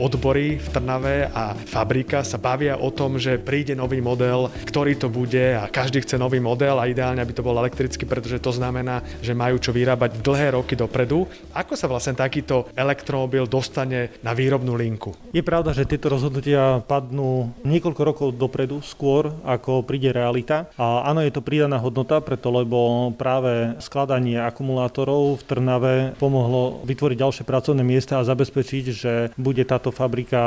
Odbory v Trnave a fabrika sa bavia o tom, že príde nový model, ktorý to bude a každý chce nový model a ideálne, aby to bol elektrický, pretože to znamená, že majú čo vyrábať dlhé roky dopredu. Ako sa vlastne takýto elektromobil dostane na výrobnú linku? Je pravda, že tieto rozhodnutia padnú niekoľko rokov dopredu, skôr ako príde realita. A áno, je to pridaná hodnota, preto lebo práve skladanie akumulátorov v Trnave pomohlo vytvoriť ďalšie pracovné miesta a zabezpečiť, že bude táto fabrika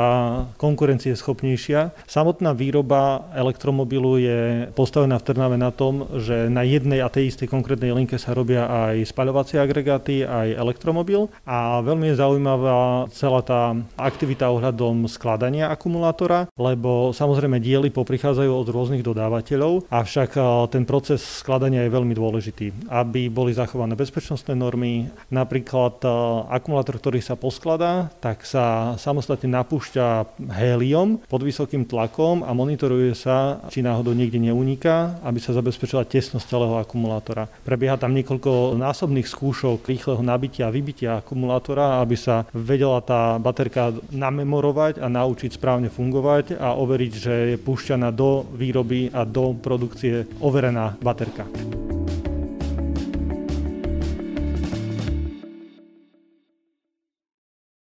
konkurencieschopnejšia. Samotná výroba elektromobilu je postavená v Trnave na tom, že na jednej a tej istej konkrétnej linke sa robia aj spaľovacie agregáty, aj elektromobil a veľmi je zaujímavá celá tá aktivita ohľadom skladania akumulátora, lebo samozrejme diely poprichádzajú od rôznych dodávateľov, avšak eh, ten proces skladania je veľmi dôležitý, aby boli zachované bezpečnostné normy. Napríklad eh, akumulátor, ktorý sa poskladá, tak sa samostatne napúšťa hélium pod vysokým tlakom a monitoruje sa, či náhodou niekde neuniká, aby sa zabezpečila tesnosť celého akumulátora. Prebieha tam niekoľko násobných skúšok rýchleho nabitia a vybitia akumulátora, aby sa vedela tá baterka namemorovať a naučiť správne fungovať a overiť, že je púšťaná do výroby a do produkcie overená baterka.